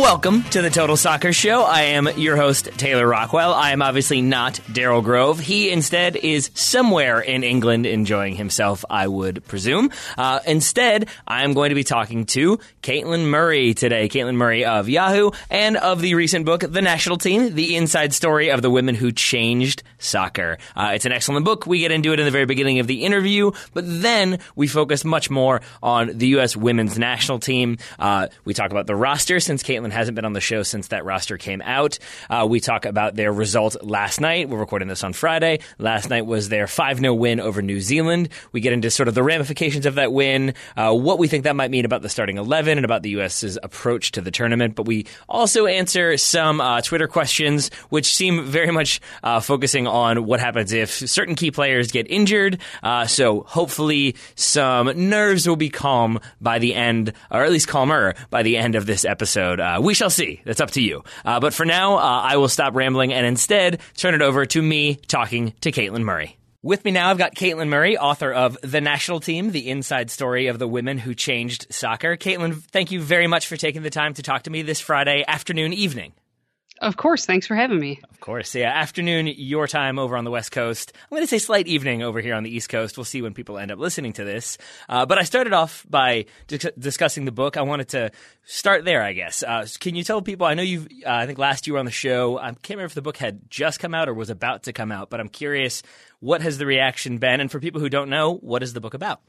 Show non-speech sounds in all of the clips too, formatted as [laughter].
welcome to the Total Soccer Show. I am your host, Taylor Rockwell. I am obviously not Daryl Grove. He instead is somewhere in England enjoying himself, I would presume. Uh, instead, I am going to be talking to Caitlin Murray today. Caitlin Murray of Yahoo and of the recent book, The National Team, the inside story of the women who changed soccer. Uh, it's an excellent book. We get into it in the very beginning of the interview, but then we focus much more on the U.S. women's national team. Uh, we talk about the roster since Caitlin hasn't been on the show since that roster came out. Uh, we talk about their result last night. We're recording this on Friday. Last night was their 5 0 win over New Zealand. We get into sort of the ramifications of that win, uh, what we think that might mean about the starting 11 and about the U.S.'s approach to the tournament. But we also answer some uh, Twitter questions, which seem very much uh, focusing on what happens if certain key players get injured. Uh, so hopefully some nerves will be calm by the end, or at least calmer by the end of this episode. Uh, we shall see. That's up to you. Uh, but for now, uh, I will stop rambling and instead turn it over to me talking to Caitlin Murray. With me now, I've got Caitlin Murray, author of The National Team, the inside story of the women who changed soccer. Caitlin, thank you very much for taking the time to talk to me this Friday afternoon, evening. Of course. Thanks for having me. Of course. Yeah. Afternoon, your time over on the West Coast. I'm going to say slight evening over here on the East Coast. We'll see when people end up listening to this. Uh, but I started off by di- discussing the book. I wanted to start there, I guess. Uh, can you tell people? I know you've, uh, I think last you were on the show. I can't remember if the book had just come out or was about to come out, but I'm curious what has the reaction been? And for people who don't know, what is the book about?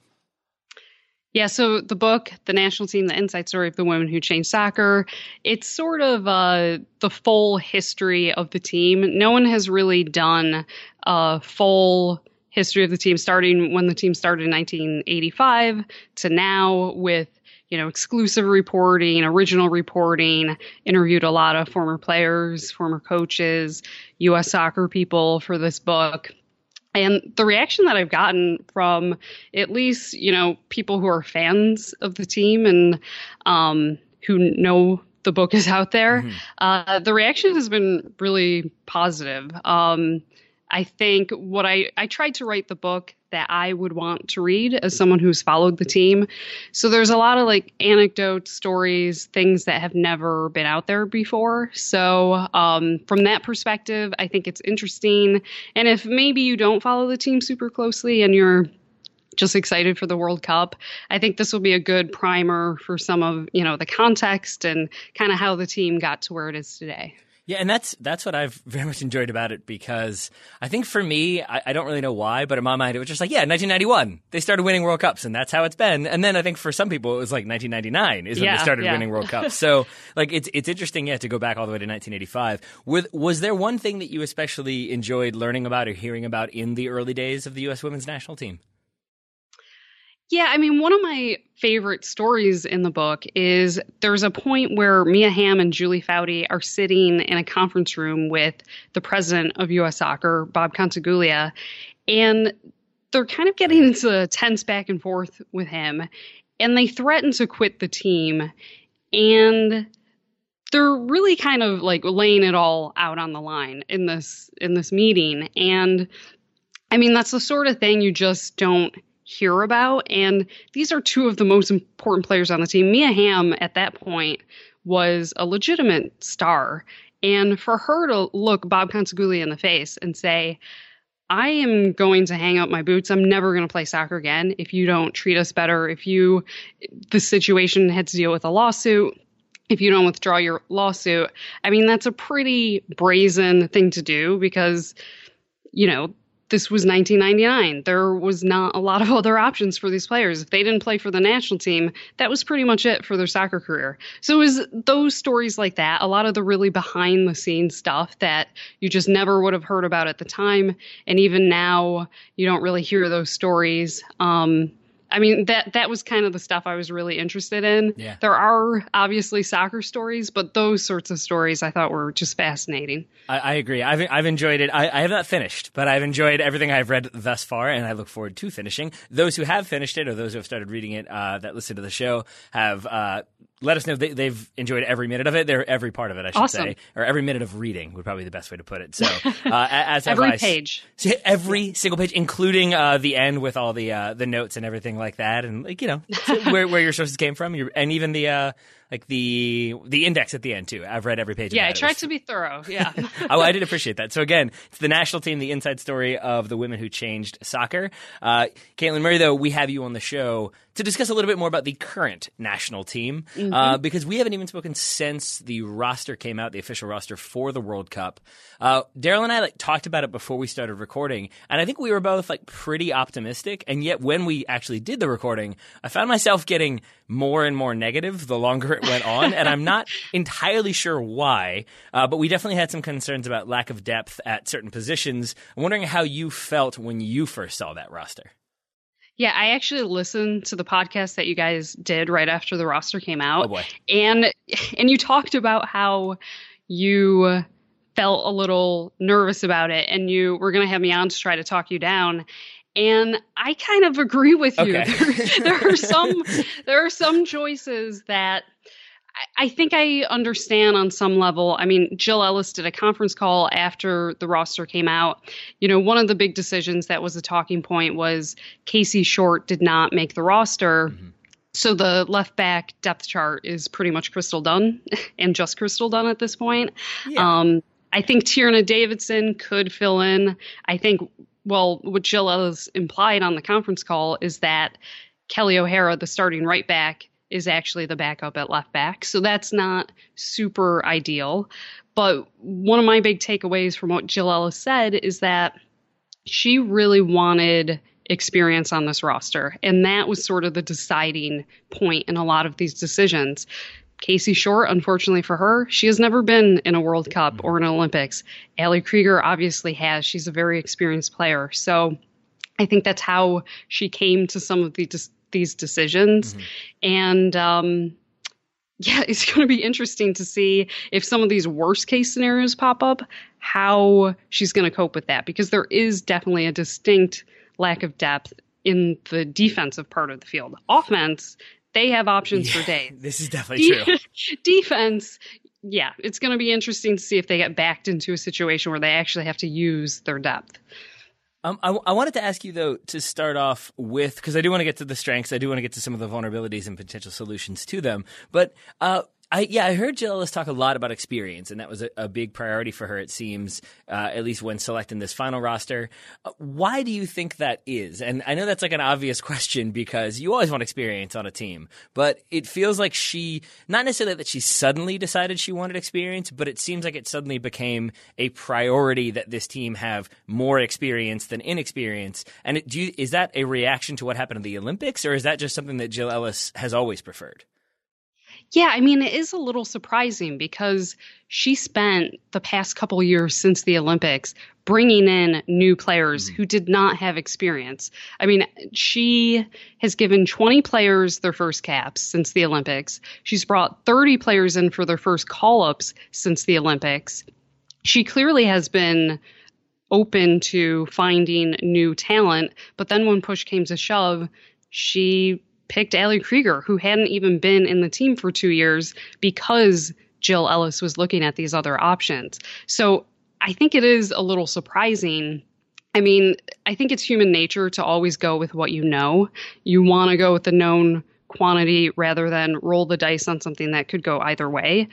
Yeah, so the book, The National Team, The Inside Story of the Women Who Changed Soccer, it's sort of uh, the full history of the team. No one has really done a full history of the team, starting when the team started in 1985 to now with you know, exclusive reporting, original reporting, interviewed a lot of former players, former coaches, U.S. soccer people for this book. And the reaction that I've gotten from at least, you know, people who are fans of the team and um, who know the book is out there, mm-hmm. uh, the reaction has been really positive. Um, I think what I, I tried to write the book that I would want to read as someone who's followed the team. So there's a lot of like anecdotes, stories, things that have never been out there before. So um, from that perspective, I think it's interesting. And if maybe you don't follow the team super closely and you're just excited for the World Cup. I think this will be a good primer for some of, you know, the context and kind of how the team got to where it is today. Yeah, and that's that's what I've [laughs] very much enjoyed about it because I think for me, I, I, don't really know why, but in my mind, it was just like, yeah, 1991, they started winning World Cups, and that's how it's been. And then I think for some people, it was like 1999 is when yeah, they started yeah. winning World Cups. So [laughs] like it's it's interesting, yeah, to go back all the way to 1985. With, was there one thing that you especially enjoyed learning about or hearing about in the early days of the U.S. Women's National Team? Yeah, I mean, one of my favorite stories in the book is there's a point where Mia Hamm and Julie Foudy are sitting in a conference room with the president of U.S. Soccer, Bob Contiguglia, and they're kind of getting into a tense back and forth with him, and they threaten to quit the team, and they're really kind of like laying it all out on the line in this in this meeting, and I mean that's the sort of thing you just don't hear about. And these are two of the most important players on the team. Mia Hamm, at that point, was a legitimate star. And for her to look Bob Contiguglia in the face and say, I am going to hang up my boots. I'm never going to play soccer again if you don't treat us better. If you, the situation had to deal with a lawsuit, if you don't withdraw your lawsuit. I mean, that's a pretty brazen thing to do because, you know, this was 1999. There was not a lot of [laughs] other options for these players. If they didn't play for the national team, that was pretty much it for their soccer career. So it was those stories like that, a lot of the really behind the scenes stuff that you just never would have heard about at the time. And even now, you don't really hear those stories. Um, I mean that that was kind of the stuff I was really interested in. Yeah. There are obviously soccer stories, but those sorts of stories I thought were just fascinating. I, I agree. I've I've enjoyed it. I, I, have not finished, but I've enjoyed everything I've read thus far, and I look forward to finishing. Those who have finished it, or those who have started reading it, uh, that listen to the show, have uh, let us know they, have enjoyed every minute of it. They're every part of it, I should awesome. say, or every minute of reading would probably be the best way to put it. So, [laughs] uh, as every I, page, every single page, including uh, the end with all the uh, the notes and everything like that, and like you know [laughs] where where your sources came from, and even the uh, like the the index at the end too. I've read every page. Yeah, I tried to be thorough. [laughs] Yeah. oh, I did appreciate that. So again, it's the national team, the inside story of the women who changed soccer. Uh, Caitlin Murray, though, we have you on the show to discuss a little bit more about the current national team mm-hmm. uh, because we haven't even spoken since the roster came out, the official roster for the World Cup. Uh, Daryl and I like talked about it before we started recording, and I think we were both like pretty optimistic. And yet, when we actually did the recording, I found myself getting more and more negative the longer it went on, and I'm not [laughs] entirely sure why. Uh, but we definitely had some concerns about lack of depth at certain positions. I'm wondering how you felt when you first saw that roster. Yeah, I actually listened to the podcast that you guys did right after the roster came out. Oh boy. And and you talked about how you felt a little nervous about it and you were going to have me on to try to talk you down. And I kind of agree with you. Okay. There, [laughs] there are some there are some choices that I think I understand on some level. I mean, Jill Ellis did a conference call after the roster came out. You know, one of the big decisions that was a talking point was Casey Short did not make the roster. Mm-hmm. So the left back depth chart is pretty much Crystal Dunn [laughs] and just Crystal Dunn at this point. Yeah. Um, I think Tierna Davidson could fill in. I think, well, what Jill Ellis implied on the conference call is that Kelly O'Hara, the starting right back, is actually the backup at left back. So that's not super ideal. But one of my big takeaways from what Jill Ellis said is that she really wanted experience on this roster. And that was sort of the deciding point in a lot of these decisions. Casey Short, unfortunately for her, she has never been in a World Cup or an Olympics. Ali Krieger obviously has. She's a very experienced player. So I think that's how she came to some of the these decisions. Mm-hmm. And um, yeah, it's [laughs] going to be interesting to see if some of these worst case scenarios pop up, how she's going to cope with that, because there is definitely a distinct lack of depth in the defensive part of the field. Offense, they have options yeah, for days. This is definitely De- true. [laughs] Defense, yeah, it's going to be interesting to see if they get backed into a situation where they actually have to use their depth. Um, I, I, wanted to ask you though to start off with because I do want to get to the strengths. I do want to get to some of the vulnerabilities and potential solutions to them. But uh, I yeah, I heard Jill Ellis talk a lot about experience, and that was a, a big priority for her. It seems, uh, at least when selecting this final roster. Uh, why do you think that is? And I know that's like an obvious [laughs] question because you always want experience on a team, but it feels like she not necessarily that she suddenly decided she wanted experience, but it seems like it suddenly became a priority that this team have more experience than inexperience. And it, you, is that a reaction to what happened in the Olympics, or is that just something that Jill Ellis has always preferred? Yeah, I mean, it is a little surprising because she spent the past couple years since the Olympics bringing in new players mm-hmm. who did not have experience. I mean, she has given 20 players their first caps since the Olympics. She's brought 30 players in for their first call ups since the Olympics. She clearly has been open to finding new talent, but then when push came to shove, she picked Ali Krieger, who hadn't even been in the team for two years because Jill Ellis was looking at these other options. So I think it is a little surprising. I mean, I think it's human nature to always go with what you know. You want to go with the known quantity rather than roll the dice on something that could go either way.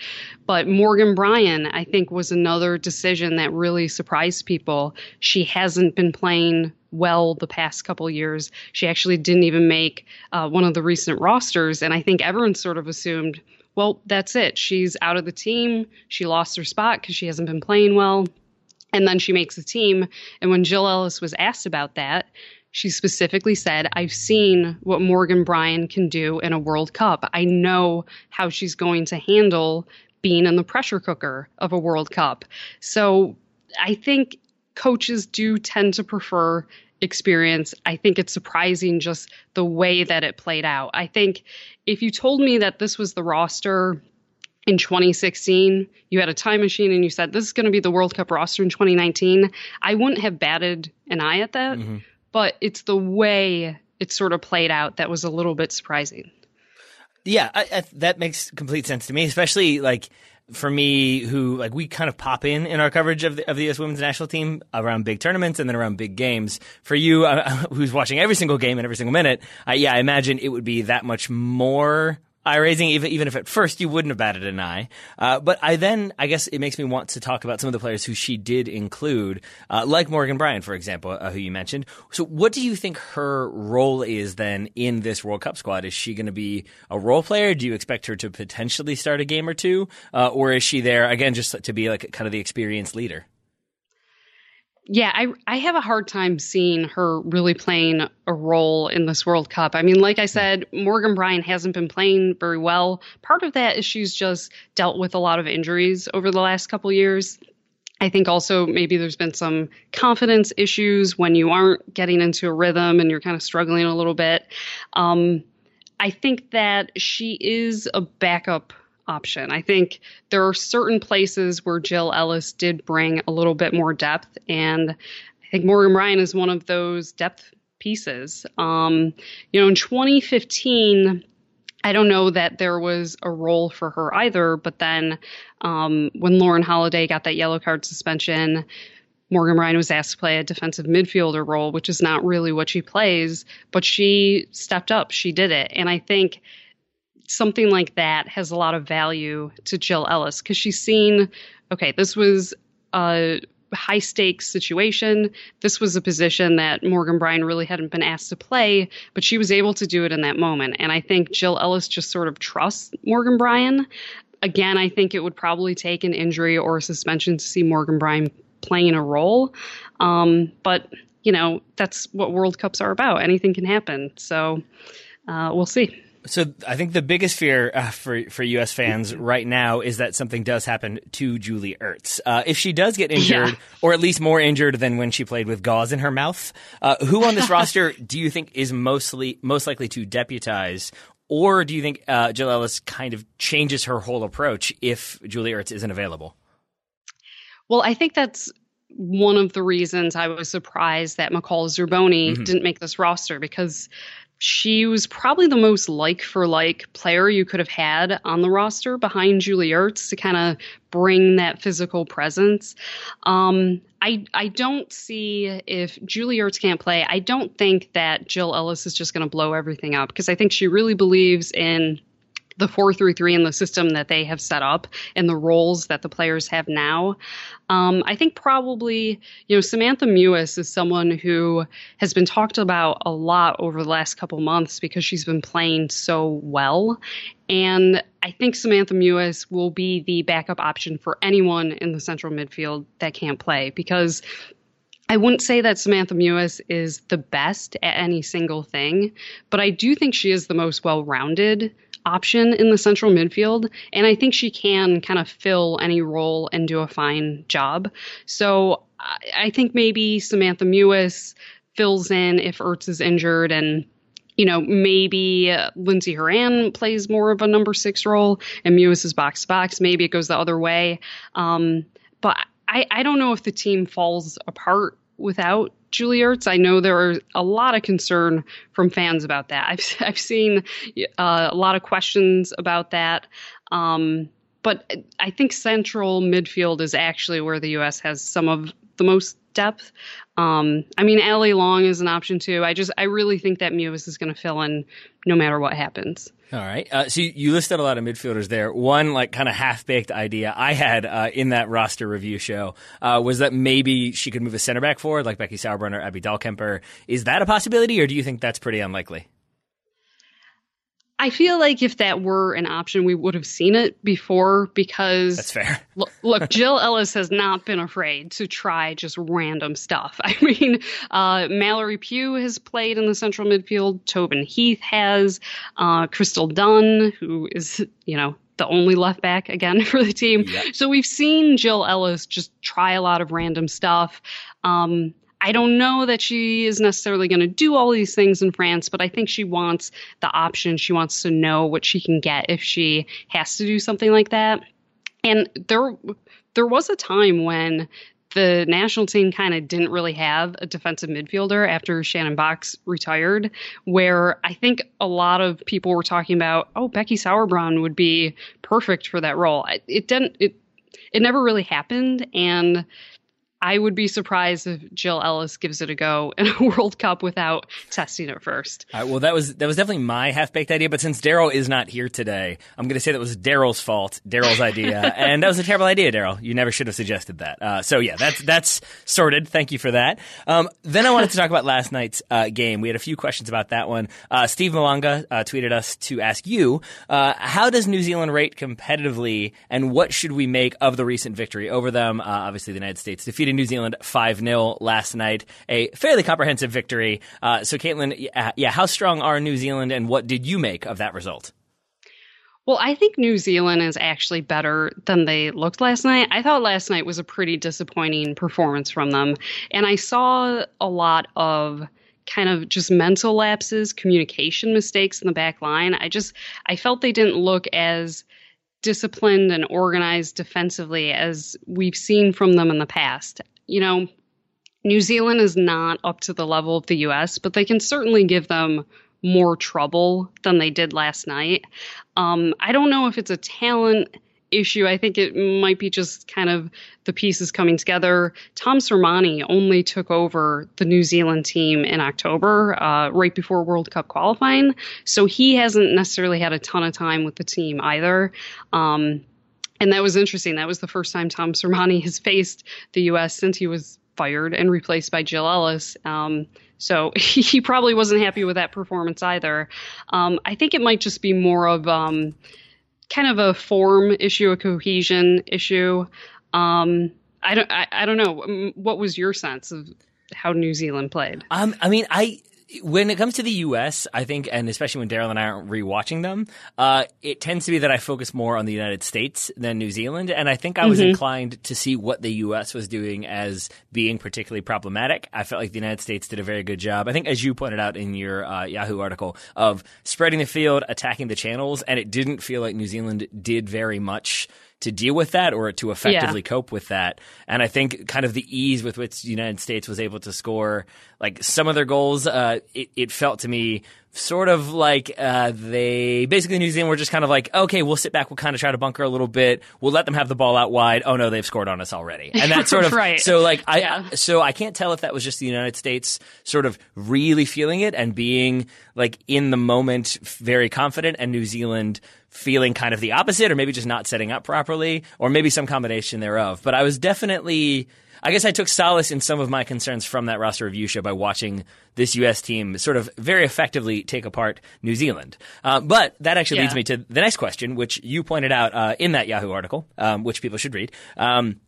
But Morgan Brian, I think, was another decision that really surprised people. She hasn't been playing well the past couple years. She actually didn't even make uh, one of the recent rosters, and I think everyone sort of assumed, well, that's it. She's out of the team. She lost her spot because she hasn't been playing well. And then she makes the team. And when Jill Ellis was asked about that, she specifically said, I've seen what Morgan Brian can do in a World Cup. I know how she's going to handle being in the pressure cooker of a World Cup. So I think coaches do tend to prefer experience. I think it's surprising just the way that it played out. I think if you told me that this was the roster in 2016, you had a time machine and you said this is going to be the World Cup roster in 2019, I wouldn't have batted an eye at that. Mm-hmm. But it's the way it sort of played out that was a little bit surprising. Yeah, I, I, that makes complete sense to me, especially like for me, who like we kind of pop in in our coverage of the, of the U.S. Women's National Team around big tournaments and then around big games. For you, uh, [laughs] who's watching every single game and every single minute, uh, yeah, I imagine it would be that much more eye raising, even even if at first you wouldn't have batted an eye. Uh, but I then I guess it makes me want to talk about some of the players who she did include, uh, like Morgan Brian, for example, uh, who you mentioned. So, what do you think her role is then in this World Cup squad? Is she going to be a role player? Do you expect her to potentially start a game or two, uh, or is she there again just to be like kind of the experienced leader? Yeah, I I have a hard time seeing her really playing a role in this World Cup. I mean, like I said, Morgan Brian hasn't been playing very well. Part of that is she's just dealt with a lot of injuries over the last couple years. I think also maybe there's been some confidence issues when you aren't getting into a rhythm and you're kind of struggling a little bit. Um, I think that she is a backup option. I think there are certain places where Jill Ellis did bring a little bit more depth, and I think Morgan Brian is one of those depth pieces. Um, you know, in 2015, I don't know that there was a role for her either, but then um, when Lauren Holiday got that yellow card suspension, Morgan Brian was asked to play a defensive midfielder role, which is not really what she plays, but she stepped up. She did it. And I think something like that has a lot of value to Jill Ellis because she's seen, okay, this was a high stakes situation. This was a position that Morgan Brian really hadn't been asked to play, but she was able to do it in that moment. And I think Jill Ellis just sort of trusts Morgan Brian. Again, I think it would probably take an injury or a suspension to see Morgan Brian playing a role. Um, but, you know, that's what World Cups are about. Anything can happen. So uh, we'll see. So I think the biggest fear uh, for for U.S. fans right now is that something does happen to Julie Ertz. Uh, if she does get injured, yeah. or at least more injured than when she played with gauze in her mouth, uh, who on this [laughs] roster do you think is mostly most likely to deputize? Or do you think uh, Jill Ellis kind of changes her whole approach if Julie Ertz isn't available? Well, I think that's one of the reasons I was surprised that McCall Zerboni mm-hmm. didn't make this roster because she was probably the most like for like player you could have had on the roster behind Julie Ertz to kind of bring that physical presence. Um, I I don't see if Julie Ertz can't play. I don't think that Jill Ellis is just going to blow everything up because I think she really believes in the 433 and the system that they have set up and the roles that the players have now. Um, I think probably, you know, Samantha Mewis is someone who has been talked about a lot over the last couple months because she's been playing so well. And I think Samantha Mewis will be the backup option for anyone in the central midfield that can't play because I wouldn't say that Samantha Mewis is the best at any single thing, but I do think she is the most well rounded option in the central midfield. And I think she can kind of fill any role and do a fine job. So I think maybe Samantha Mewis fills in if Ertz is injured and you know, maybe Lindsey Horan plays more of a number six role and Mewis is box box. Maybe it goes the other way. Um, but I, I don't know if the team falls apart without Julie Ertz. I know there are a lot of concern from fans about that. I've [laughs] I've seen uh, a lot of questions about that. Um, but I think central midfield is actually where the U.S. has some of the most depth. Um, I mean, Allie Long is an option too. I just I really think that Mewis is going to fill in no matter what happens. All right. Uh, so you listed a lot of midfielders there. One like kind of half baked idea I had uh, in that roster review show uh, was that maybe she could move a center back forward like Becky Sauerbrunn or Abby Dahlkemper. Is that a possibility, or do you think that's pretty unlikely? I feel like if that were an option, we would have seen it before because that's fair. [laughs] look, look, Jill Ellis has not been afraid to try just random stuff. [laughs] I mean, uh, Mallory Pugh has played in the central midfield. Tobin Heath has. Uh, Crystal Dunn, who is, you know, the only left back again [laughs] for the team. Yep. So we've seen Jill Ellis just try a lot of random stuff. Um, I don't know that she is necessarily going to do all these things in France, but I think she wants the option. She wants to know what she can get if she has to do something like that. And there, there was a time when the national team kind of didn't really have a defensive midfielder after Shannon Boxx retired, where I think a lot of people were talking about, oh, Becky Sauerbrunn would be perfect for that role. It didn't. It it never really happened, and I would be surprised if Jill Ellis gives it a go in a [laughs] World Cup without testing it first. Uh, well, that was that was definitely my half baked idea, but since Daryl is not here today, I'm going to say that was Daryl's fault, Daryl's idea, [laughs] and that was a terrible idea, Daryl. You never should have suggested that. Uh, so yeah, that's that's sorted. Thank you for that. Um, then I wanted to talk about last night's uh, game. We had a few questions about that one. Uh, Steve Malanga uh, tweeted us to ask you, uh, how does New Zealand rate competitively, and what should we make of the recent victory over them? obviously, the United States defeated defeated New Zealand 5 0 last night. A fairly comprehensive victory. Uh, so, Caitlin, yeah, yeah, how strong are New Zealand and what did you make of that result? Well, I think New Zealand is actually better than they looked last night. I thought last night was a pretty disappointing performance from them. And I saw a lot of kind of just mental lapses, communication mistakes in the back line. I just I felt they didn't look as disciplined and organized defensively as we've seen from them in the past. You know, New Zealand is not up to the level of the US, but they can certainly give them more trouble than they did last night. Um, I don't know if it's a talent issue. I think it might be just kind of the pieces coming together. Tom Sermanni only took over the New Zealand team in October, uh, right before World Cup qualifying. So he hasn't necessarily had a ton of time with the team either. Um, and that was interesting. That was the first time Tom Sermanni has [laughs] faced the U.S. since he was fired and replaced by Jill Ellis. Um, so [laughs] he probably wasn't happy with that performance either. Um, I think it might just be more of um, kind of a form issue, a cohesion issue. Um, I don't, I, I don't know. What was your sense of how New Zealand played? Um, I mean, I when it comes to the U.S., I think, and especially when Daryl and I aren't rewatching them, uh, it tends to be that I focus more on the United States than New Zealand. And I think I was mm-hmm. inclined to see what the U.S. was doing as being particularly problematic. I felt like the United States did a very good job. I think, as you pointed out in your uh, Yahoo article, of spreading the field, attacking the channels, and it didn't feel like New Zealand did very much to deal with that or to effectively yeah. cope with that. And I think kind of the ease with which the United States was able to score like some of their goals, uh, it, it, felt to me sort of like uh, they basically New Zealand were just kind of like, okay, we'll sit back, we'll kind of try to bunker a little bit, we'll let them have the ball out wide. Oh no, they've scored on us already, and that sort of [laughs] right. so like I yeah. so I can't tell if that was just the United States sort of really feeling it and being like in the moment very confident, and New Zealand feeling kind of the opposite, or maybe just not setting up properly, or maybe some combination thereof. But I was definitely. I guess I took solace in some of my concerns from that roster review show by watching this U.S. team sort of very effectively take apart New Zealand. Uh, but that actually yeah. leads me to the next question, which you pointed out uh, in that Yahoo article, um, which people should read. Um,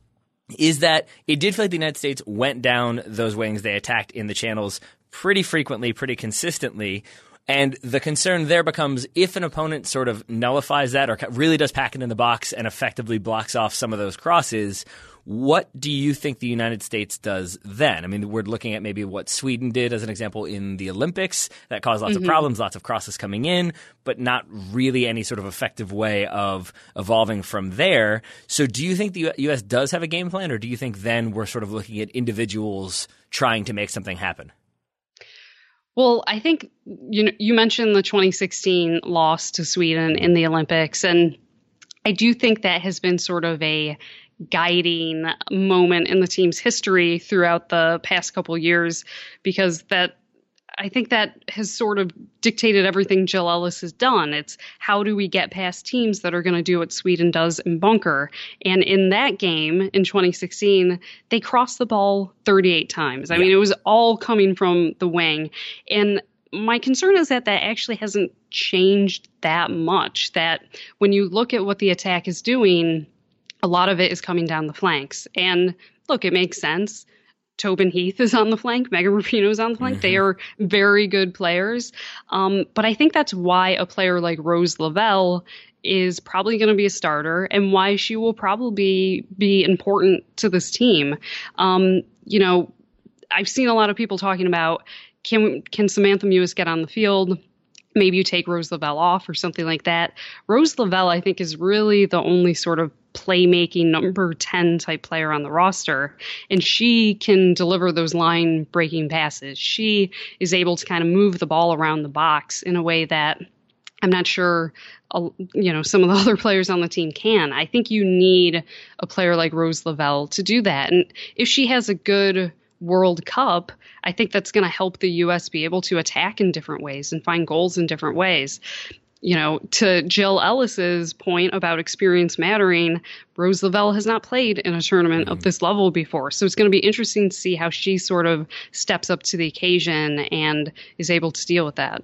is that it did feel like the United States went down those wings. They attacked in the channels pretty frequently, pretty consistently. And the concern there becomes if an opponent sort of nullifies that or really does pack it in the box and effectively blocks off some of those crosses, what do you think the United States does then? I mean, we're looking at maybe what Sweden did as an example in the Olympics that caused lots mm-hmm. of problems, lots of crosses coming in, but not really any sort of effective way of evolving from there. So, do you think the U.S. does have a game plan, or do you think then we're sort of looking at individuals trying to make something happen? Well, I think you know, you mentioned the 2016 loss to Sweden in the Olympics, and I do think that has been sort of a guiding moment in the team's history throughout the past couple years because that I think that has sort of dictated everything Jill Ellis has done. It's how do we get past teams that are going to do what Sweden does in bunker? And in that game in 2016, they crossed the ball 38 times. I yeah. mean, it was all coming from the wing. And my concern is that that actually hasn't changed that much. That when you look at what the attack is doing, a lot of it is coming down the flanks. And look, it makes sense. Tobin Heath is on the flank, Megan Rapinoe is on the flank. Mm-hmm. They are very good players. Um, but I think that's why a player like Rose Lavelle is probably going to be a starter and why she will probably be important to this team. Um, you know, I've seen a lot of people talking about can can Samantha Mewis get on the field? Maybe you take Rose Lavelle off or something like that. Rose Lavelle, I think, is really the only sort of playmaking number 10 type player on the roster. And she can deliver those line breaking passes. She is able to kind of move the ball around the box in a way that I'm not sure, uh, you know, some of the [laughs] other players on the team can. I think you need a player like Rose Lavelle to do that. And if she has a good World Cup, I think that's going to help the U.S. be able to attack in different ways and find goals in different ways. You know, to Jill Ellis's point about experience mattering, Rose Lavelle has not played in a tournament mm-hmm. of this level before. So it's going to be interesting to see how she sort of steps up to the occasion and is able to deal with that.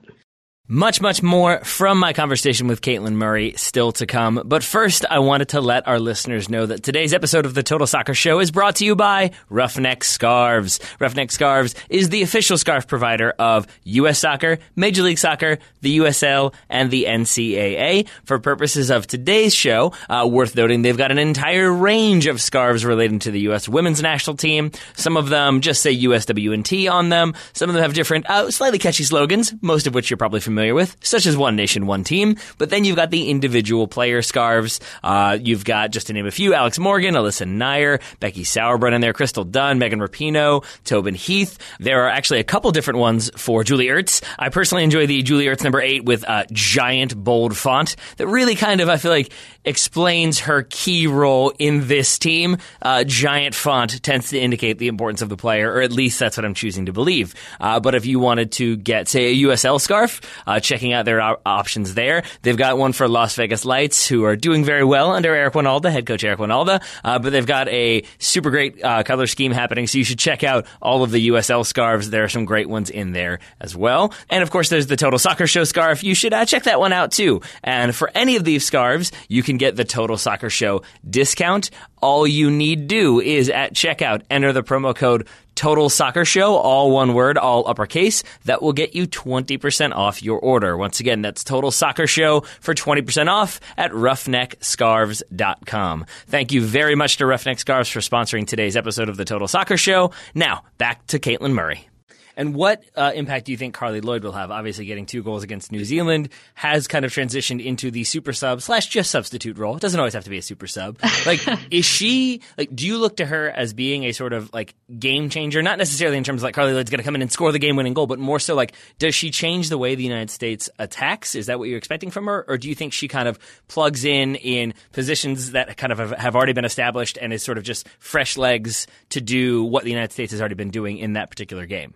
Much, much more from my conversation with Caitlin Murray still to come. But first, I wanted to let our listeners know that today's episode of the Total Soccer Show is brought to you by Roughneck Scarves. Roughneck Scarves is the official scarf provider of U.S. Soccer, Major League Soccer, the USL, and the NCAA. For purposes of today's show, uh, worth noting they've got an entire range of scarves relating to the U.S. women's national team. Some of them just say USWNT on them. Some of them have different, uh, slightly catchy slogans, most of which you're probably familiar familiar with, such as One Nation, One Team. But then you've got the individual player scarves. Uh, you've got, just to name a few, Alex Morgan, Alyssa Naeher, Becky Sauerbrunn in there, Crystal Dunn, Megan Rapinoe, Tobin Heath. There are actually a couple different ones for Julie Ertz. I personally enjoy the Julie Ertz number eight with a giant bold font that really kind of, I feel like, explains her key role in this team. Uh, giant font tends to indicate the importance of the player, or at least that's what I'm choosing to believe. Uh, but if you wanted to get, say, a USL scarf, uh, checking out their op- options there. They've got one for Las Vegas Lights, who are doing very well under Eric Wynalda, head coach Eric Wynalda. Uh, but they've got a super great uh, color scheme happening, so you should check out all of the USL scarves. There are some great ones in there as well. And of course, there's the Total Soccer Show scarf. You should uh, check that one out too. And for any of these scarves, you can get the Total Soccer Show discount. All you need do is at checkout enter the promo code Total Soccer Show, all one word, all uppercase. That will get you 20% off your order. Once again, that's Total Soccer Show for 20% off at roughneckscarves.com. Thank you very much to Roughneck Scarves for sponsoring today's episode of the Total Soccer Show. Now, back to Caitlin Murray. And what uh, impact do you think Carli Lloyd will have? Obviously, getting two goals against New Zealand has kind of transitioned into the super sub slash just substitute role. It doesn't always have to be a super sub. Like, [laughs] is she like? Do you look to her as being a sort of like game changer? Not necessarily in terms of like Carli Lloyd's going to come in and score the game winning goal, but more so like, does she change the way the United States attacks? Is that what you're expecting from her, or do you think she kind of plugs in in positions that kind of have, have already been established and is sort of just fresh legs to do what the United States has already been doing in that particular game?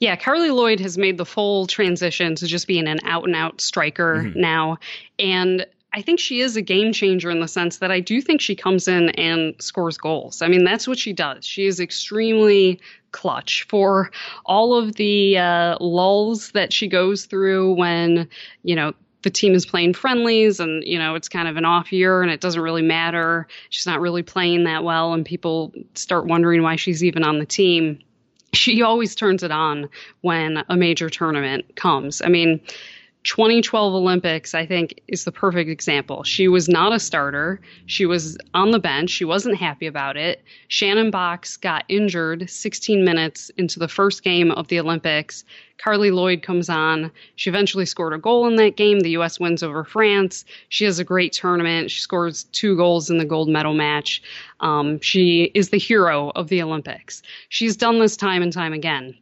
Yeah, Carli Lloyd has made the full transition to just being an out and out striker mm-hmm. now. And I think she is a game changer in the sense that I do think she comes in and scores goals. I mean, that's what she does. She is extremely clutch for all of the uh, lulls that she goes through when, you know, the team is playing friendlies and you know it's kind of an off year and it doesn't really matter she's not really playing that well and people start wondering why she's even on the team she always turns it on when a major tournament comes. I mean, 2012 Olympics, I think, is the perfect example. She was not a starter. She was on the bench. She wasn't happy about it. Shannon Boxx got injured 16 minutes into the first game of the Olympics. Carli Lloyd comes on. She eventually scored a goal in that game. The U.S. wins over France. She has a great tournament. She scores two goals in the gold medal match. Um, she is the hero of the Olympics. She's done this time and time again.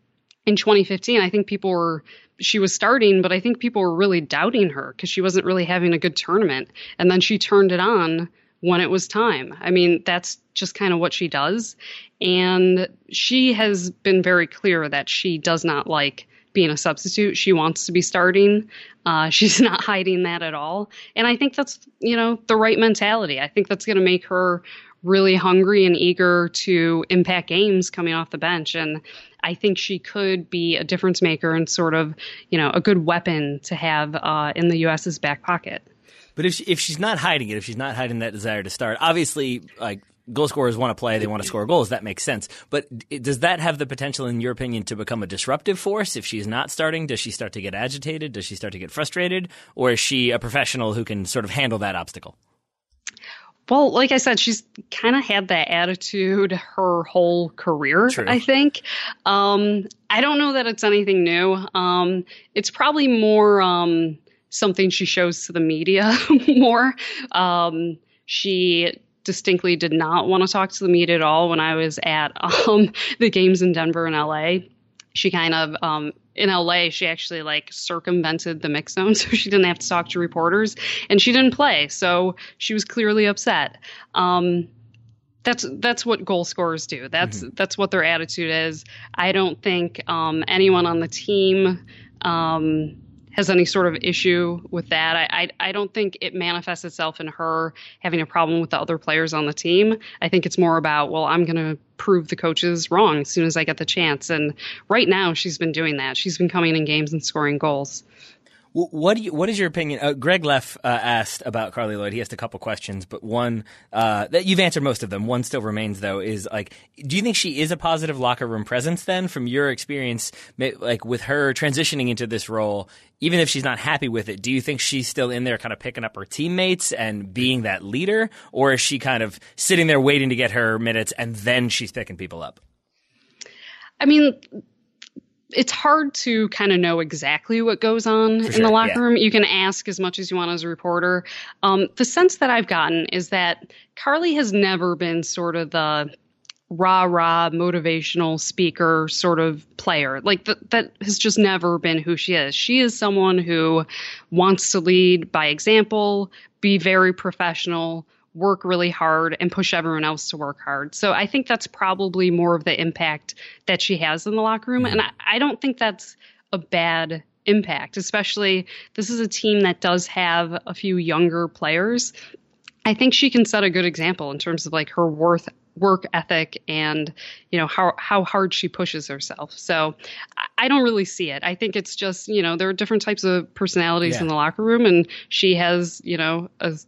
In 2015, I think people were she was starting, but I think people were really doubting her because she wasn't really having a good tournament. And then she turned it on when it was time. I mean, that's just kind of what she does. And she has been very clear that she does not like being a substitute. She wants to be starting. Uh, [laughs] she's not hiding that at all. And I think that's, you know, the right mentality. I think that's going to make her really hungry and eager to impact games coming off the bench. And I think she could be a difference maker and sort of, you know, a good weapon to have uh, in the U.S.'s back pocket. But if she, if she's not hiding it, if she's not hiding that desire to start, obviously, like goal scorers want to play, they want to score goals. That makes sense. But does that have the potential, in your opinion, to become a disruptive force if she's not starting? Does she start to get agitated? Does she start to get frustrated? Or is she a professional who can sort of handle that obstacle? Well, like I said, she's kind of had that attitude her whole career, True. I think. Um, I don't know that it's anything new. Um, it's probably more um, something she shows to the media [laughs] more. Um, she distinctly did not want to talk to the media at all when I was at [laughs] um, the games in Denver and LA. She kind of um, in LA, she actually like circumvented the mix zone [laughs] so she didn't have to talk to reporters and she didn't play. So she was clearly upset. Um, that's that's what goal scorers do. That's mm-hmm. that's what their attitude is. I don't think um, anyone on the team um, has any sort of issue with that. I, I, I don't think it manifests itself in her having a problem with the other players on the team. I think it's more about well, I'm going to prove the coaches wrong as soon as I get the chance. And right now, she's been doing that. She's been coming in games and scoring goals. What do you, What is your opinion? Uh, Greg Leff uh, asked about Carli Lloyd. He asked a couple questions, but one uh, that you've answered most of them. One still remains though. Is like, do you think she is a positive locker room presence? Then, from your experience, like with her transitioning into this role, even if she's not happy with it, do you think she's still in there, kind of picking up her teammates and being that leader, or is she kind of sitting there waiting to get her minutes and then she's picking people up? I mean, it's hard to kind of know exactly what goes on in the locker yeah. room. You can ask as much as you want as a reporter. Um, the sense that I've gotten is that Carli has never been sort of the rah rah motivational speaker sort of player. Like that that has just never been who she is. She is someone who wants to lead by example, be very professional, work really hard and push everyone else to work hard. So I think that's probably more of the impact that she has in the locker room. Mm-hmm. And I, I don't think that's a bad impact, especially this is a team that does have a few younger players. I think she can set a good example in terms of like her worth work ethic and you know how how hard she pushes herself. So I don't really see it. I think it's just you know there are different types of personalities yeah. in the locker room, and she has you know a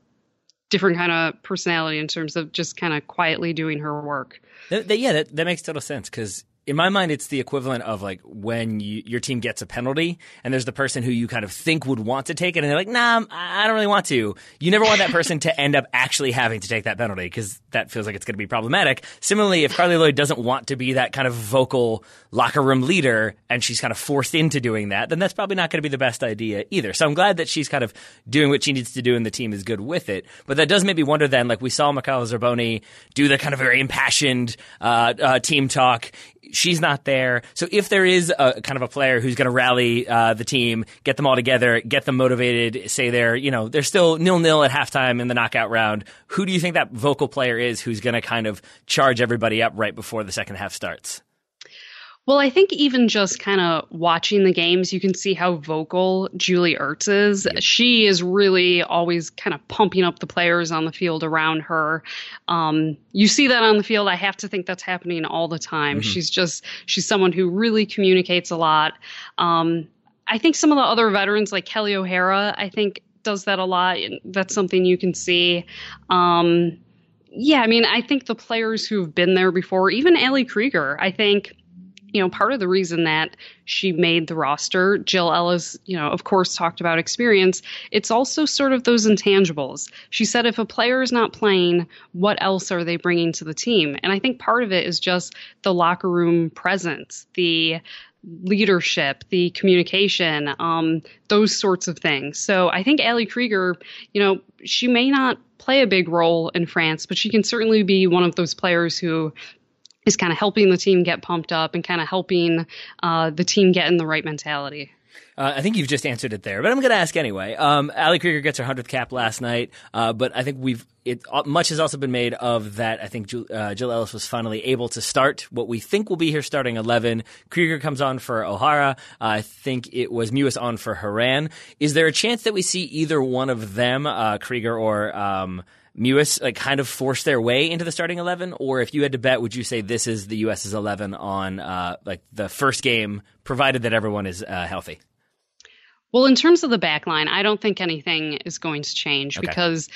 different kind of personality in terms of just kind of quietly doing her work. Yeah, that, that makes total sense because in my mind, it's the equivalent of like when you, your team gets a penalty and there's the person who you kind of think would want to take it and they're like, nah, I don't really want to. You never want that person to end up actually having to take that penalty because that feels like it's going to be problematic. Similarly, if Carli Lloyd doesn't want to be that kind of vocal locker room leader and she's kind of forced into doing that, then that's probably not going to be the best idea either. So I'm glad that she's kind of doing what she needs to do and the team is good with it. But that does make me wonder then, like we saw McCall Zerboni do the kind of very impassioned uh, uh, team talk she's not there. So if there is a kind of a player who's going to rally uh, the team, get them all together, get them motivated, say they're you know they're still nil nil at halftime in the knockout round, who do you think that vocal player is who's going to kind of charge everybody up right before the second half starts? Well, I think even just kind of watching the games, you can see how vocal Julie Ertz is. She is really always kind of pumping up the players on the field around her. Um, you see that on the field. I have to think that's happening all the time. Mm-hmm. She's just, she's someone who really communicates a lot. Um, I think some of the other veterans like Kelly O'Hara, I think does that a lot. That's something you can see. Um, yeah, I mean, I think the players who've been there before, even Ali Krieger, I think you know, part of the reason that she made the roster, Jill Ellis, you know, of course, talked about experience. It's also sort of those intangibles. She said if a player is not playing, what else are they bringing to the team? And I think part of it is just the locker room presence, the leadership, the communication, um, those sorts of things. So I think Ali Krieger, you know, she may not play a big role in France, but she can certainly be one of those players who is kind of helping the team get pumped up and kind of helping uh, the team get in the right mentality. Uh, I think you've just answered it there, but I'm going to ask anyway. Um, Ali Krieger gets her hundredth cap last night, uh, but I think we've it uh, much has also been made of that. I think Jill, uh, Jill, Ellis was finally able to start what we think will be her starting eleven. Krieger comes on for O'Hara. I think it was Mewis on for Horan. Is there a chance that we see either one of them, uh, Krieger or um, Mewis like kind of force their way into the starting eleven, or if you had to bet, would you say this is the U.S.'s eleven on uh, like the first game, provided that everyone is uh, healthy? Well, in terms of the back line, I don't think anything is going to change okay. because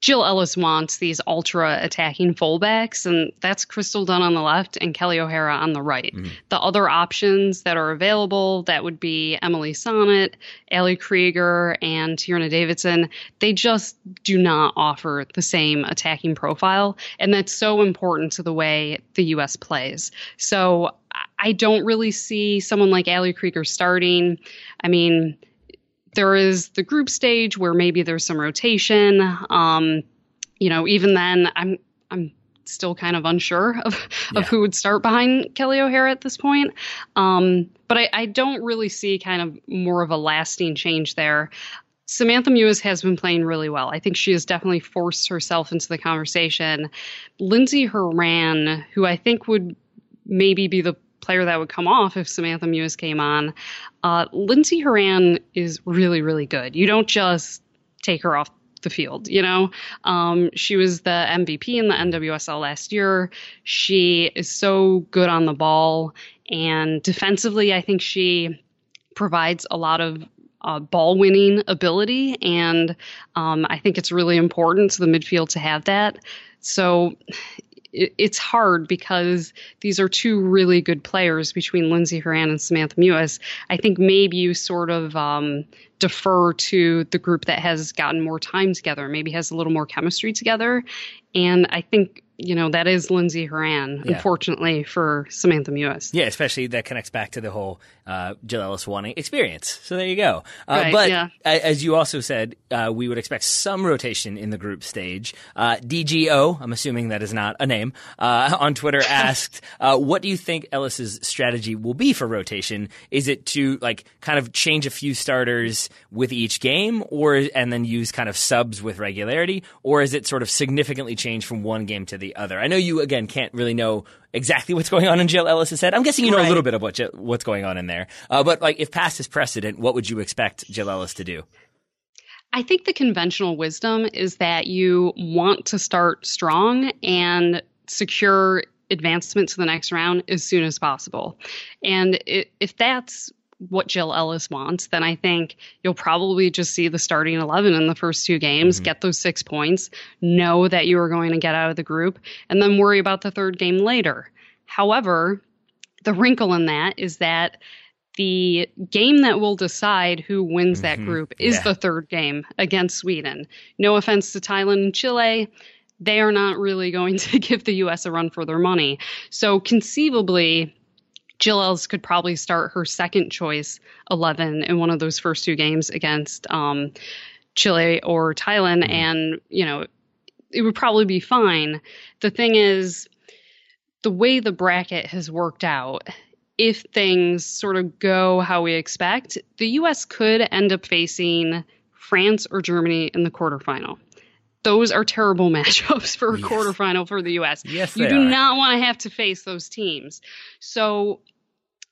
Jill Ellis wants these ultra attacking fullbacks, and that's Crystal Dunn on the left and Kelly O'Hara on the right. Mm-hmm. The other options that are available, that would be Emily Sonnett, Ali Krieger, and Tierna Davidson, they just do not offer the same attacking profile. And that's so important to the way the U.S. plays. So I don't really see someone like Ali Krieger starting. I mean, there is the group stage where maybe there's some rotation. Um, you know, even then, I'm I'm still kind of unsure of, [laughs] yeah. of who would start behind Kelly O'Hara at this point. Um, but I, I don't really see kind of more of a lasting change there. Samantha Mewis has been playing really well. I think she has definitely forced herself into the conversation. Lindsey Horan, who I think would maybe be the player that would come off if Samantha Mewis came on, uh, Lindsey Horan is really, really good. You don't just take her off the field. You know, um, she was the MVP in the NWSL last year. She is so good on the ball, and defensively, I think she provides a lot of uh, ball winning ability, and um, I think it's really important to the midfield to have that. So it's hard because these are two really good players between Lindsey Horan and Samantha Mewis. I think maybe you sort of um, defer to the group that has gotten more time together, maybe has a little more chemistry together. And I think you know, that is Lindsey Horan, yeah. unfortunately, for Samantha Mewis. Yeah, especially that connects back to the whole uh, Jill Ellis wanting experience. So there you go. Uh, right, but yeah. as you also said, uh, we would expect some rotation in the group stage. Uh, DGO, I'm assuming that is not a name, uh, [laughs] on Twitter [laughs] asked, uh, what do you think Ellis's strategy will be for rotation? Is it to like kind of change a few starters with each game or and then use kind of subs with regularity? Or is it sort of significantly change from one game to the the other. I know you again can't really know exactly [laughs] what's going on in Jill Ellis's head. I'm guessing you know right. a little bit of what what's going on in there. Uh, but like, if past is precedent, what would you expect Jill Ellis to do? I think the conventional wisdom is that you want to start strong and secure advancement to the next round as soon as possible. And it, if that's what Jill Ellis wants, then I think you'll probably just see the starting 11 in the first two games, mm-hmm. get those six points, know that you are going to get out of the group, and then worry about the third game later. However, the wrinkle in that is that the game that will decide who wins mm-hmm. that group is yeah. the third game against Sweden. No offense to Thailand and Chile. They are not really going [laughs] to give the U.S. a run for their money. So conceivably, Jill Ellis could probably start her second choice 11 in one of those first two games against um, Chile or Thailand, mm-hmm. and you know it would probably be fine. The thing is, the way the bracket has worked out, if things sort of go how we expect, the U.S. could end up facing France or Germany in the quarterfinal those are terrible [laughs] matchups for a yes. quarterfinal for the U.S. Yes, you do are. not want to have to face those teams. So,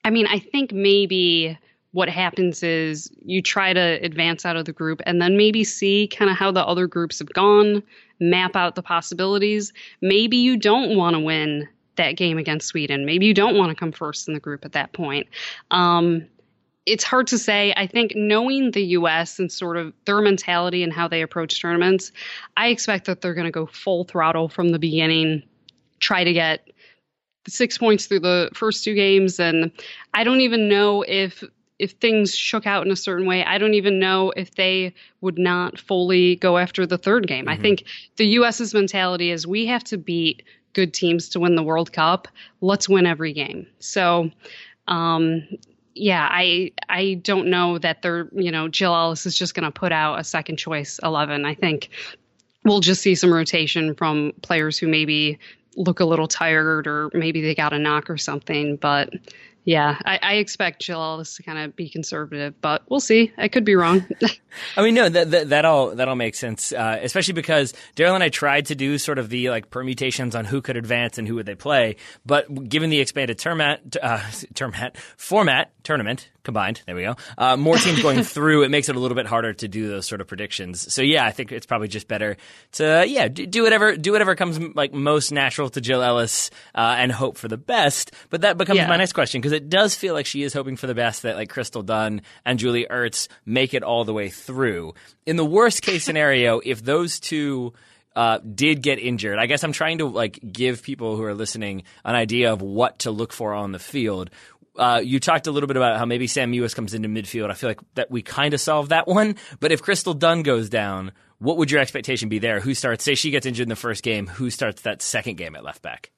I mean, I think maybe what happens is you try to advance out of the group and then maybe see kind of how the other groups have gone, map out the possibilities. Maybe you don't want to win that game against Sweden. Maybe you don't want to come first in the group at that point. Um, it's hard to say. I think knowing the US and sort of their mentality and how they approach tournaments, I expect that they're going to go full throttle from the beginning, try to get six points through the first two games. And I don't even know if if things shook out in a certain way, I don't even know if they would not fully go after the third game. Mm-hmm. I think the US's mentality is we have to beat good teams to win the World Cup. Let's win every game. So um, yeah, I I don't know that they're you know Jill Ellis is just going to put out a second choice eleven. I think we'll just see some rotation from players who maybe look a little tired or maybe they got a knock or something. But yeah, I, I expect Jill Ellis to kind of be conservative, but we'll see. I could be wrong. [laughs] I mean, no, that, that, that all that all makes sense, uh, especially because Daryl and I tried to do sort of the like permutations on who could advance and who would they play, but given the expanded termat, uh, termat format tournament combined, there we go, uh, more teams going [laughs] through, it makes it a little bit harder to do those sort of predictions. So yeah, I think it's probably just better to yeah do whatever do whatever comes like most natural to Jill Ellis uh, and hope for the best. But that becomes yeah. my next question because it does feel like she is hoping for the best that like Crystal Dunn and Julie Ertz make it all the way through. In the worst case scenario, [laughs] if those two uh, did get injured, I guess I'm trying to like give people who are listening an idea of what to look for on the field. Uh, you talked a little bit about how maybe Sam Mewis comes into midfield. I feel like that we kind of solved that one. But if Crystal Dunn goes down, what would your expectation be there? Who starts? Say she gets injured in the first game. Who starts that second game at left back?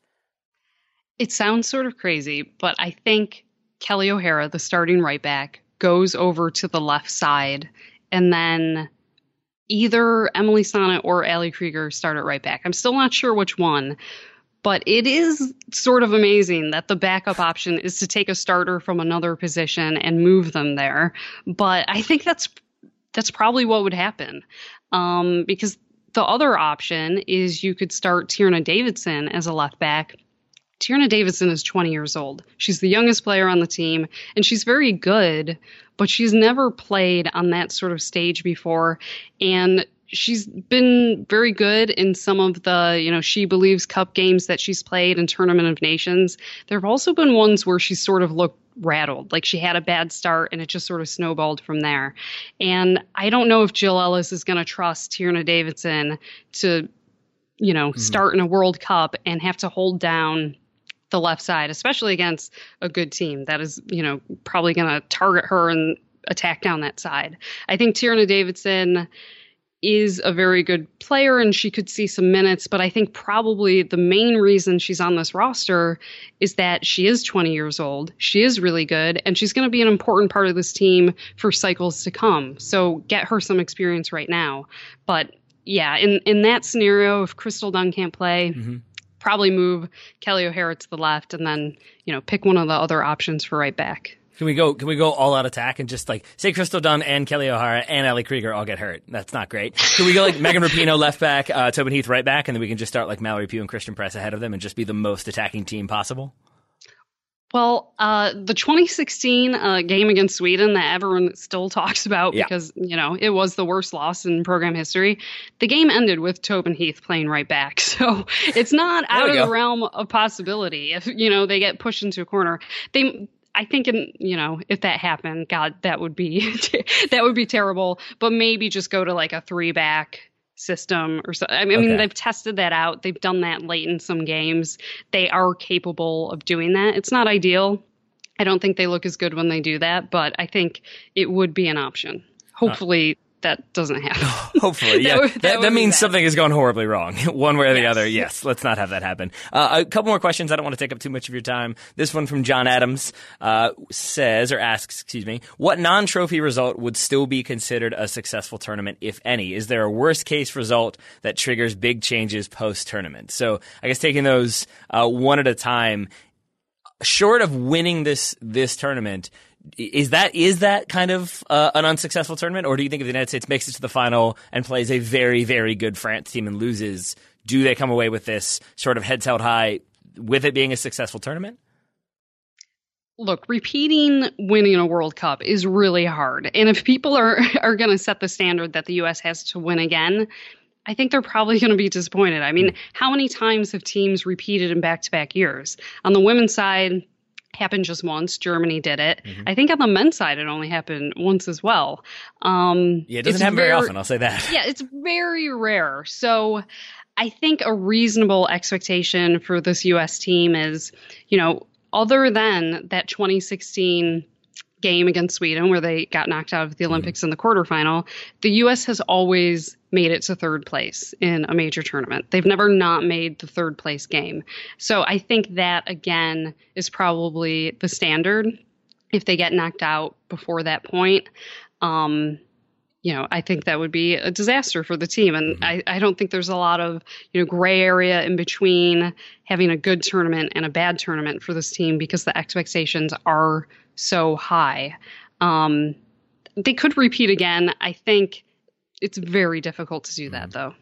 It sounds sort of crazy, but I think Kelly O'Hara, the starting right back, goes over to the left side, and then either Emily Sonnett or Ali Krieger start at right back. I'm still not sure which one, But it is sort of amazing that the backup option is to take a starter from another position and move them there. But I think that's that's probably what would happen. Um, because the other option is you could start Tierna Davidson as a left back. Tierna Davidson is 20 years old. She's the youngest player on the team, and she's very good, but she's never played on that sort of stage before. And she's been very good in some of the, you know, She Believes Cup games that she's played in Tournament of Nations. There have also been ones where she's sort of looked rattled, like she had a bad start and it just sort of snowballed from there. And I don't know if Jill Ellis is going to trust Tierna Davidson to, you know, mm-hmm. start in a World Cup and have to hold down the left side, especially against a good team that is, you know, probably going to target her and attack down that side. I think Tierna Davidson is a very good player and she could see some minutes, but I think probably the main reason she's on this roster is that she is 20 years old. She is really good and she's going to be an important part of this team for cycles to come. So get her some experience right now. But yeah, in in that scenario if Crystal Dunn can't play, mm-hmm. Probably move Kelly O'Hara to the left and then, you know, pick one of the other options for right back. Can we go? Can we go all out attack and just like say Crystal Dunn and Kelly O'Hara and Ali Krieger all get hurt? That's not great. Can we go like Megan Rapinoe [laughs] left back, uh, Tobin Heath right back, and then we can just start like Mallory Pugh and Christen Press ahead of them and just be the most attacking team possible? Well, uh, the 2016 uh, game against Sweden that everyone still talks about yeah. because you know it was the worst loss in program history. The game ended with Tobin Heath playing right back, [laughs] so it's not out of go. the realm of possibility. If you know they get pushed into a corner, they I think, in, you know, if that happened, God, that would be [laughs] that would be terrible. But maybe just go to like a three back system or so. I mean, okay. they've tested that out. They've done that late in some games. They are capable of doing that. It's not ideal. I don't think they look as good when they do that, but I think it would be an option. Uh, Hopefully, that doesn't happen. [laughs] Hopefully, [laughs] yeah. that, would, that, that, that means something has gone horribly wrong, [laughs] one way or the yes. other. Yes, let's not have that happen. Uh, a couple more questions. I don't want to take up too much of your time. This one from John Adams uh, says or asks, excuse me, what non-trophy result would still be considered a successful tournament, if any? Is there a worst case result that triggers big changes post tournament? So, I guess taking those uh, one at a time. Short of winning this this tournament, is that is that kind of uh, an unsuccessful tournament, or do you think if the United States makes it to the final and plays a very very good France team and loses, do they come away with this sort of heads held high with it being a successful tournament? Look, repeating winning a World Cup is really hard, and if people are [laughs] are going to set the standard that the U.S. has to win again, I think they're probably going to be disappointed. I mean, how many times have teams repeated in back to back years? On the women's side, happened just once. Germany did it. Mm-hmm. I think on the men's side, it only happened once as well. Um, yeah, it doesn't happen very, very often. I'll say that. [laughs] Yeah, it's very rare. So I think a reasonable expectation for this U.S. team is, you know, other than that 2016 game against Sweden where they got knocked out of the mm-hmm. Olympics in the quarterfinal, the U.S. has always made it to third place in a major tournament. They've never not made the third place game. So I think that again is probably the standard. If they get knocked out before that point, um, you know, I think that would be a disaster for the team. And mm-hmm. I, I don't think there's a lot of, you know, gray area in between having a good tournament and a bad tournament for this team because the expectations are so high. Um, they could repeat again. I think it's very difficult to do that, mm. though.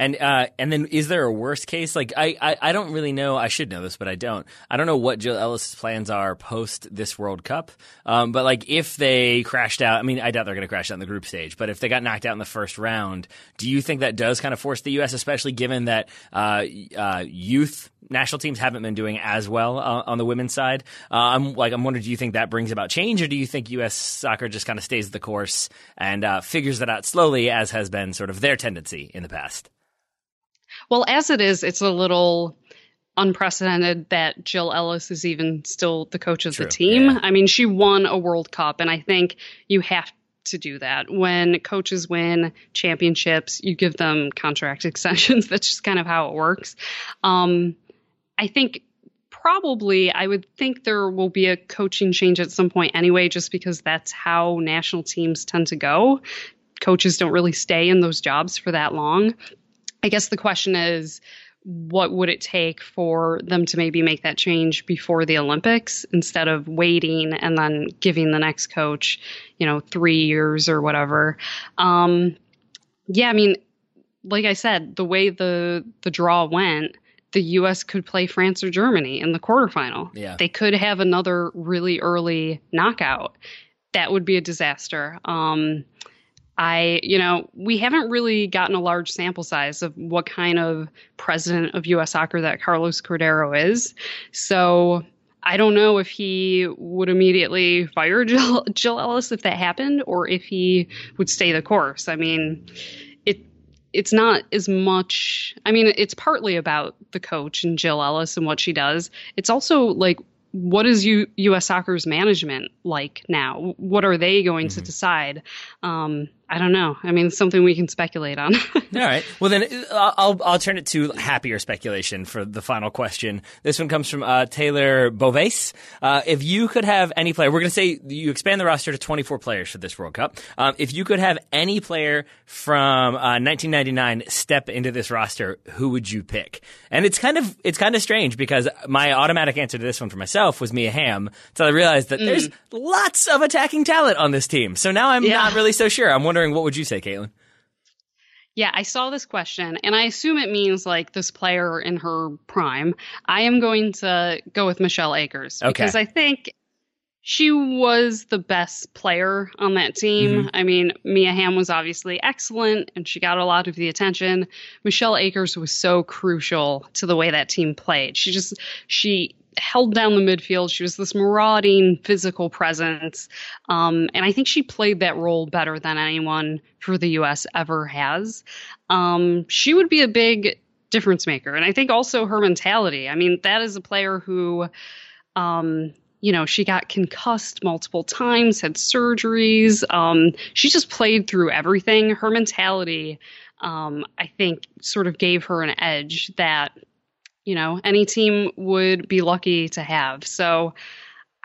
And uh, and then is there a worst case? Like I, I, I don't really know. I should know this, but I don't. I don't know what Jill Ellis's plans are post this World Cup. Um, but like if they crashed out, I mean, I doubt they're going to crash out in the group stage. But if they got knocked out in the first round, do you think that does kind of force the U.S., especially given that uh, uh, youth national teams haven't been doing as well uh, on the women's side? Uh, I'm like, I'm wondering, do you think that brings about change, or do you think U.S. soccer just kind of stays the course and uh, figures that out slowly, as has been sort of their tendency in the past? Well, as it is, it's a little unprecedented that Jill Ellis is even still the coach of True. the team. Yeah. I mean, she won a World Cup, and I think you have to do that. When coaches win championships, you give them contract [laughs] extensions. That's just kind of how it works. Um, I think probably I would think there will be a coaching change at some point anyway, just because that's how national teams tend to go. Coaches don't really stay in those jobs for that long. I guess the question is what would it take for them to maybe make that change before the Olympics instead of waiting and then giving the next coach, you know, three years or whatever. Um, yeah, I mean, like I said, the way the the draw went, the U.S. could play France or Germany in the quarterfinal. Yeah. They could have another really early knockout. That would be a disaster. Um, I, you know, we haven't really gotten a large sample size of what kind of president of U.S. soccer that Carlos Cordeiro is. So I don't know if he would immediately fire [laughs] Jill, Jill Ellis if that happened, or if he would stay the course. I mean, it's not as much. I mean, it's partly about the coach and Jill Ellis and what she does. It's also like what is U- U.S. Soccer's management like now? What are they going mm-hmm. to decide? Um, I don't know. I mean, it's something we can speculate on. [laughs] All right. Well, then uh, I'll I'll turn it to happier speculation for the final question. This one comes from uh, Taylor Bovace. Uh, if you could have any player, we're going to say you expand the roster to 24 players for this World Cup. Um, if you could have any player from 1999 uh, step into this roster, who would you pick? And it's kind of it's kind of strange because my automatic answer to this one for myself was Mia Hamm. So I realized that mm. there's lots of attacking talent on this team. So now I'm yeah. not really so sure. I'm wondering wondering, what would you say, Caitlin? Yeah, I saw this question, and I assume it means like this player in her prime. I am going to go with Michelle Akers okay. because I think she was the best player on that team. Mm-hmm. I mean, Mia Hamm was obviously excellent and she got a lot of the attention. Michelle Akers was so crucial to the way that team played. She just, she held down the midfield. She was this marauding physical presence. Um, and I think she played that role better than anyone for the U.S. ever has. Um, she would be a big difference maker. And I think also her mentality. I mean, that is a player who, um, you know, she got concussed multiple times, had surgeries. Um, she just played through everything. Her mentality, um, I think, sort of gave her an edge that you know, any team would be lucky to have. So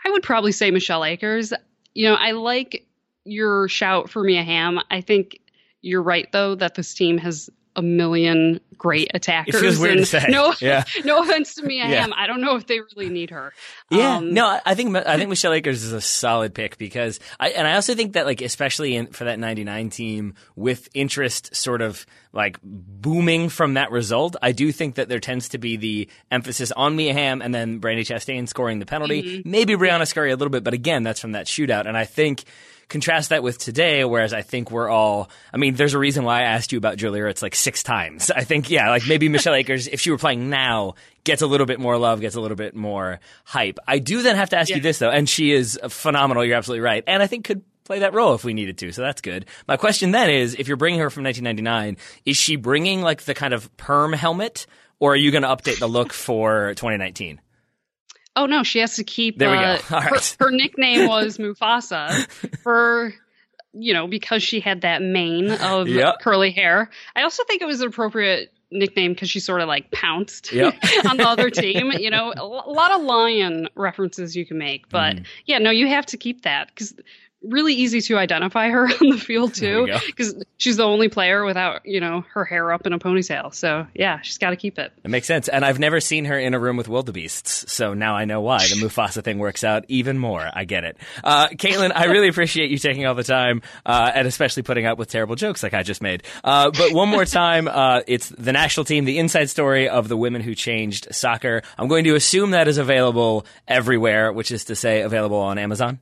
I would probably say Michelle Akers. You know, I like your shout for Mia Hamm. I think you're right though that this team has a million great attackers. It feels weird to say. No, [laughs] yeah. [laughs] no offense to Mia yeah. Hamm. I don't know if they really need her. Yeah, um, no, I think I think Michelle Akers is a solid pick because I and I also think that like especially in, for that '99 team with interest sort of like booming from that result, I do think that there tends to be the emphasis on Mia Hamm and then Brandi Chastain scoring the penalty, mm-hmm. maybe Briana Scurry a little bit, but again, that's from that shootout, and I think contrast that with today, whereas I think we're all, I mean, there's a reason why I asked you about Julie Ertz like six times. I think, yeah, like maybe Michelle Akers, if she were playing now, gets a little bit more love, gets a little bit more hype. I do then have to ask yeah. you this though, and she is phenomenal. You're absolutely right. And I think could play that role if we needed to. So that's good. My question then is, if you're bringing her from 1999, is she bringing like the kind of perm helmet or are you going to update the look for 2019? Oh no, she has to keep. There we uh, [laughs] go. her, her, nickname [laughs] was Mufasa for you know because she had that mane of yep. curly hair. I also think it was an appropriate nickname because she sort of like pounced yep. [laughs] on the other team. You know, a, a, lot of lion references you can make, but mm. yeah, no, you have to keep that because really easy to identify her [laughs] on the field too because she's the only player without you know her hair up in a ponytail. So yeah she's got to keep it. It makes sense. And i've never seen her in a room with wildebeests so now i know why. The [laughs] mufasa thing works out even more. I get it. Uh, caitlin i really appreciate you taking all the time uh, and especially putting up with terrible jokes like i just made. Uh, but one more time uh, it's the national team the inside story of the women who changed soccer. I'm going to assume that is available everywhere which is to say available on amazon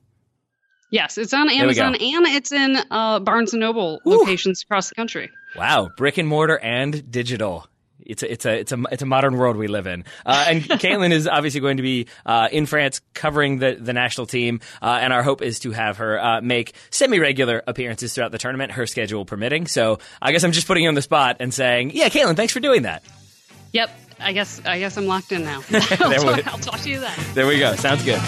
Yes, it's on Amazon and it's in uh, Barnes and Noble Ooh. locations across the country. Wow, brick and mortar and digital. It's a, it's a it's a it's a modern world we live in. Uh, and [laughs] Caitlin is obviously going to be uh, in France covering the the national team, uh, and our hope is to have her uh, make semi regular appearances throughout the tournament, her schedule permitting. So I guess I'm just putting you on the spot and saying, yeah, Caitlin, thanks for doing that. Yep, I guess I guess I'm locked in now. [laughs] I'll, talk, [laughs] I'll talk to you then. There we go. Sounds good.